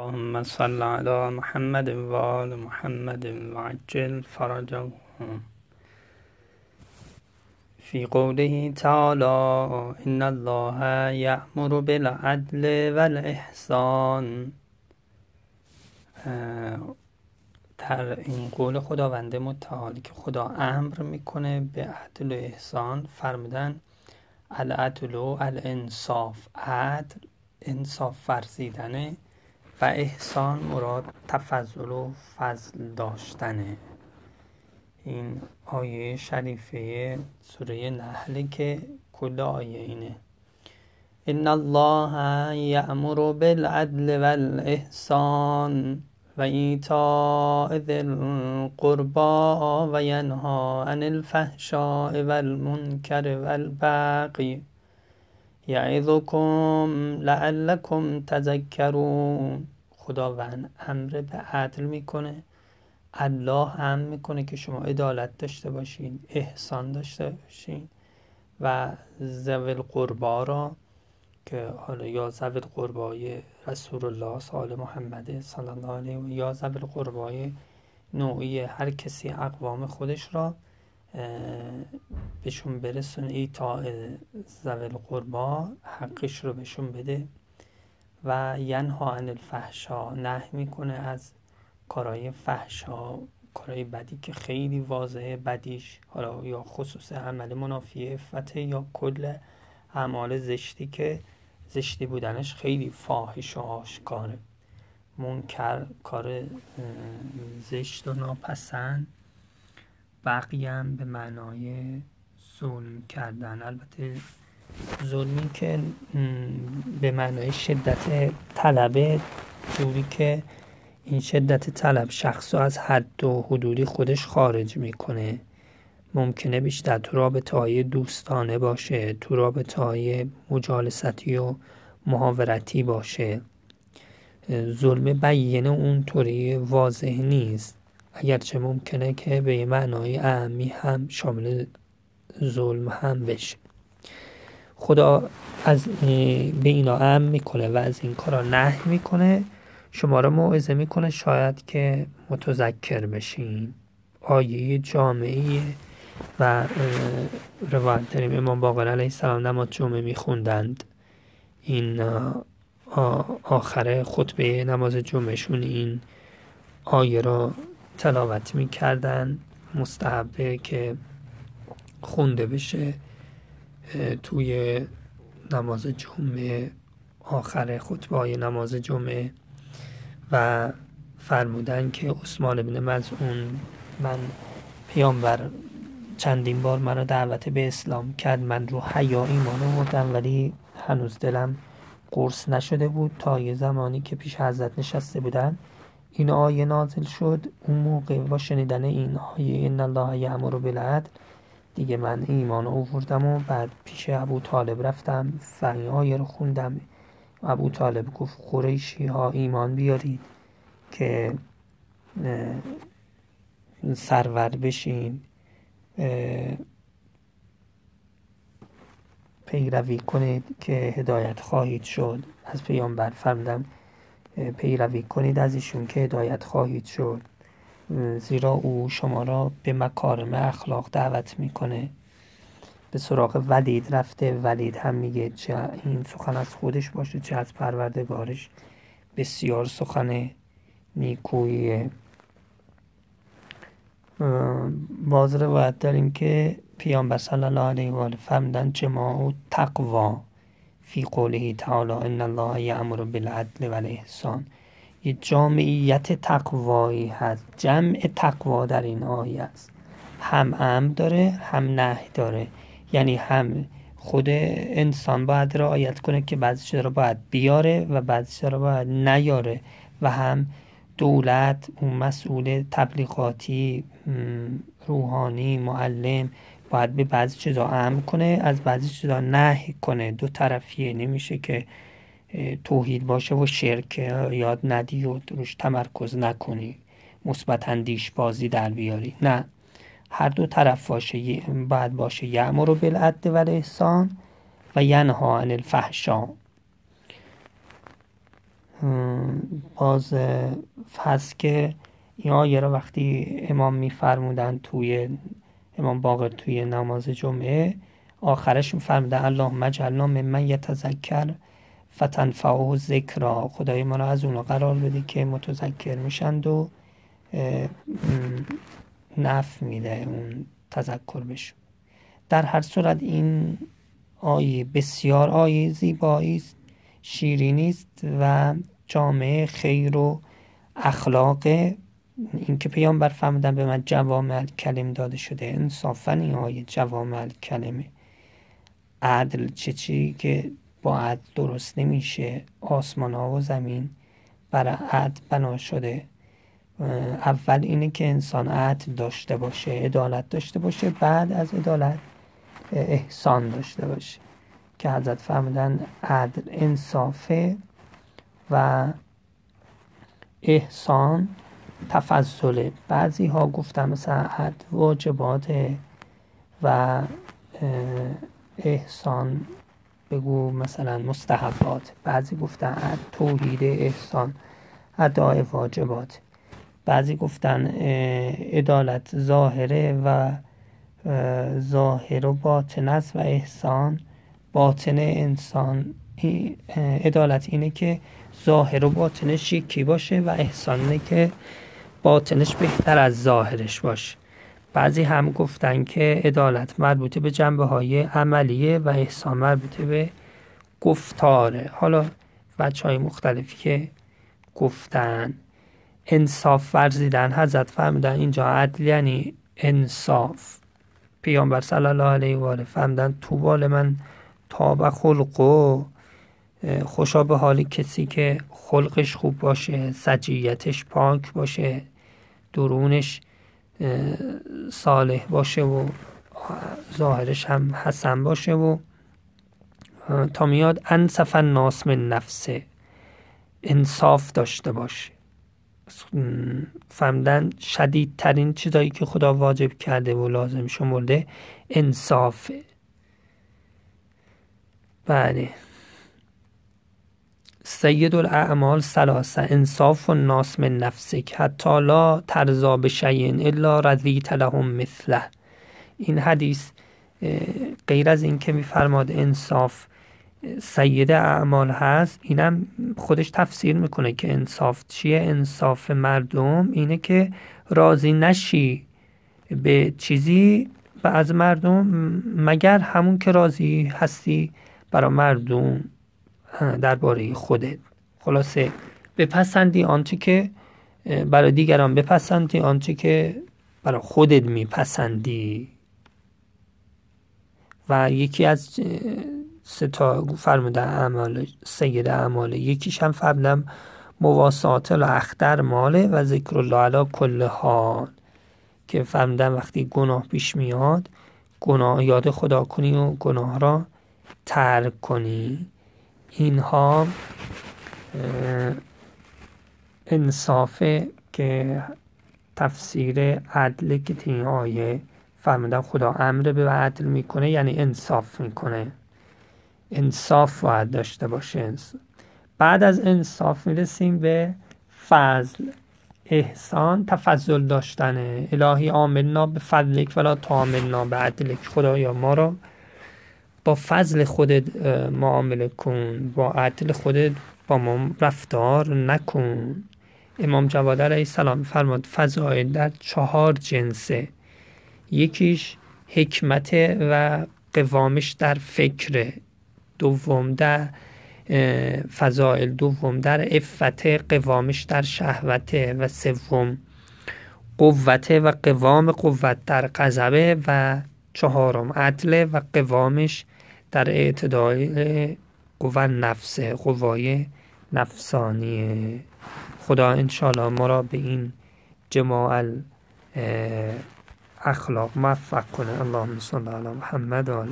اللهم صل على محمد و آل محمد وعجل فرجهم في قوله تعالى إن الله يأمر بالعدل والإحسان. در این قول خداوند متعال که خدا امر می‌کنه به عدل و احسان فرمودن العدل و الانصاف. عدل انصاف ورزیدنه. و احسان مراد تفضل و فضل داشتنه. این آیه شریفه سوره نحله که کل آیه اینه. ان الله یأمر بالعدل والاحسان و ایتاء ذی القربا و ینها عن الفحشاء والمنکر والبغی یعظکم لعلکم تذکرون. خداوند امر به عدل می‌کنه. الله هم می‌کنه که شما عدالت داشته باشین احسان داشته باشین. و زویل قربا را که حالا یا زویل قربای رسول الله سال محمد صلی الله علیه و یا زویل قربای نوعی هر کسی اقوام خودش را بهشون برسونه ایتا زویل قربا حقش رو بهشون بده و ینها عن الفحشا نه می‌کنه از کارهای فحشا کارهای بدی که خیلی واضحه بدیش حالا یا خصوص عمل منافی افته یا کل اعمال زشتی که زشتی بودنش خیلی فاحش و آشکاره. منکر کار زشت و ناپسند. بقیم به معنای ظلم کردن. البته ظلمی که به معنای شدت طلبه جوری که این شدت طلب شخص از حد و حدودی خودش خارج می‌کنه. ممکنه بیشتر تو رابطه های دوستانه باشه تو رابطه های مجالستی و محاورتی باشه. ظلم بیینه اونطوری واضح نیست. اگرچه ممکنه که به معنای اعمی هم شامل ظلم هم بشه. خدا از به اینا ام می‌کنه و از این کارا نه می‌کنه. شما را موعظه می‌کنه شاید که متذکر بشین. آیه جامعه و روایت داریم. امام باقر علیه السلام نماز جمعه میخوندند. این آخر خطبه نماز جمعهشون این آیه را تلاوت می‌کردن مستحبه که خونده بشه توی نماز جمعه آخر خطبه های نماز جمعه و فرمودن که عثمان بن مزعون من پیامبر چندین بار مرا دعوت به اسلام کرد من رو حیا ایمان آوردم ولی هنوز دلم قرص نشده بود تا یه زمانی که پیش حضرت نشسته بودن این آیه نازل شد. اون موقع با شنیدن این آیه ان الله یامر بالعدل دیگه من ایمان آوردم و بعد پیش ابو طالب رفتم. این آیه رو خوندم. ابو طالب گفت قریشی ها ایمان بیارید که سرور بشین پیروی کنید که هدایت خواهید شد. از پیامبر فرمودم پیروی کنید از ایشون که هدایت خواهید شد. زیرا او شما را به مکارم اخلاق دعوت می‌کنه. به سراغ ولید رفته. ولید هم میگه چه این سخن از خودش باشه چه از پروردگارش. بسیار سخن نیکویه باز روایت داریم که پیامبر صلی الله علیه و آله فرمودن جماع تقوا فی قوله تعالی ان الله یامر بالعدل والاحسان یه جامعیت تقوایی هست. جمع تقوا در این آیه است. هم امر داره هم نه داره. یعنی هم خود انسان باید رعایت کنه که بعضی چیزا رو باید بیاره و بعضی چیزا رو باید نیاره و هم دولت اون مسئول تبلیغاتی روحانی معلم باید به بعضی چیزا امر کنه از بعضی چیزا نه کنه. دو طرفیه نمیشه که توحید باشه و شرک. یاد ندی و روش تمرکز نکنی. مثبت اندیش بازی در بیاری. نه. هر دو طرف باشه باید باشه یعمر بالعدل و الاحسان و ینها عن الفحشا باز هست که این آیه رو وقتی امام میفرمودن توی امام باقر توی نماز جمعه. آخرش میفرمودن اللهم اجعلنا ممن یتذکر فتنفعه ذکرا خدای ما رو از اونا قرار بده که متذکر میشند و نف میده اون تذکر بشون در هر صورت این آیه بسیار آیه زیبایی است شیرینی است و جامعه خیر و اخلاق اینکه پیامبر فرمودن به من جوامع کلم داده شده. انصافا این آیه جوامع کلمه عدل چه چی که با عدل درست نمیشه. آسمان ها و زمین برای عدل بنا شده. اول اینه که انسان عدل داشته باشه عدالت داشته باشه بعد از عدالت احسان داشته باشه. که حضرت فرمودن عدل انصافه و احسان تفضله بعضی ها گفتن مثلا عدل واجباته و احسان بگو مثلا مستحبات. بعضی گفتن توحید احسان ادای واجبات. بعضی گفتن عدالت ظاهره و ظاهر و باطن است و احسان باطن انسان عدالت اینه که ظاهر و باطنش یکی باشه و احسان اینه که باطنش بهتر از ظاهرش باشه بعضی هم گفتن که عدالت مربوط به جنبه های عملیه و احسان مربوط به گفتاره. حالا بچه های مختلفی که گفتن. انصاف ورزیدن. حضرت فرمودن اینجا عدل یعنی انصاف. پیامبر صلی الله علیه و آله فرمودن تو بال من تاب خلقو خوشا به حالی کسی که خلقش خوب باشه سجیتش پاک باشه. درونش صالح باشه و ظاهرش هم حسن باشه و تا میاد انصف الناس من نفسه انصاف داشته باشه. فهمدن شدیدترین چیزایی که خدا واجب کرده و لازم شمرده انصافه. بله. سید الاعمال سلاسه انصاف و ناس من نفسک حتی لا ترزا به الا رضیت لهم مثله. این حدیث غیر از این که میفرماد انصاف سید اعمال هست اینم خودش تفسیر می‌کنه که انصاف چیه. انصاف مردم اینه که راضی نشی به چیزی و از مردم مگر همون که راضی هستی برای مردم. درباره خودت خلاصه بپسندی آنچه که برای دیگران بپسندی آنچه که برای خودت میپسندی. و یکی از سه تا فرموده اعمال سید اعمال یکیش هم فرمودم مواسات اختر ماله و ذکر الله علی کل حال. که فرمودن وقتی گناه پیش میاد گناه یاد خدا کنی و گناه را ترک کنی. اینها انصافه که تفسیر عدل که این آیه فرمودن خدا امر به عدل می‌کنه یعنی انصاف می‌کنه. انصاف باید داشته باشه. بعد از انصاف می‌رسیم به فضل. احسان تفضل داشتنه الهی عاملنا به فضلک ولا تعاملنا به عدلک خدایا ما را با فضل خودت معامله کن با عدل خودت با ما رفتار نکن. امام جواد علیه السلام فرماد فضایل در چهار جنسه. یکیش حکمت و قوامش در فکر. دوم در فضائل دوم در افت قوامش در شهوت. و سوم قوت و قوام قوت در قذبه و چهارم عدل و قوامش در اعتدال قوه نفس قوای نفسانی. خدا انشاءالله ما را به این جماع اخلاق موفق کنه. اللهم صل علی محمد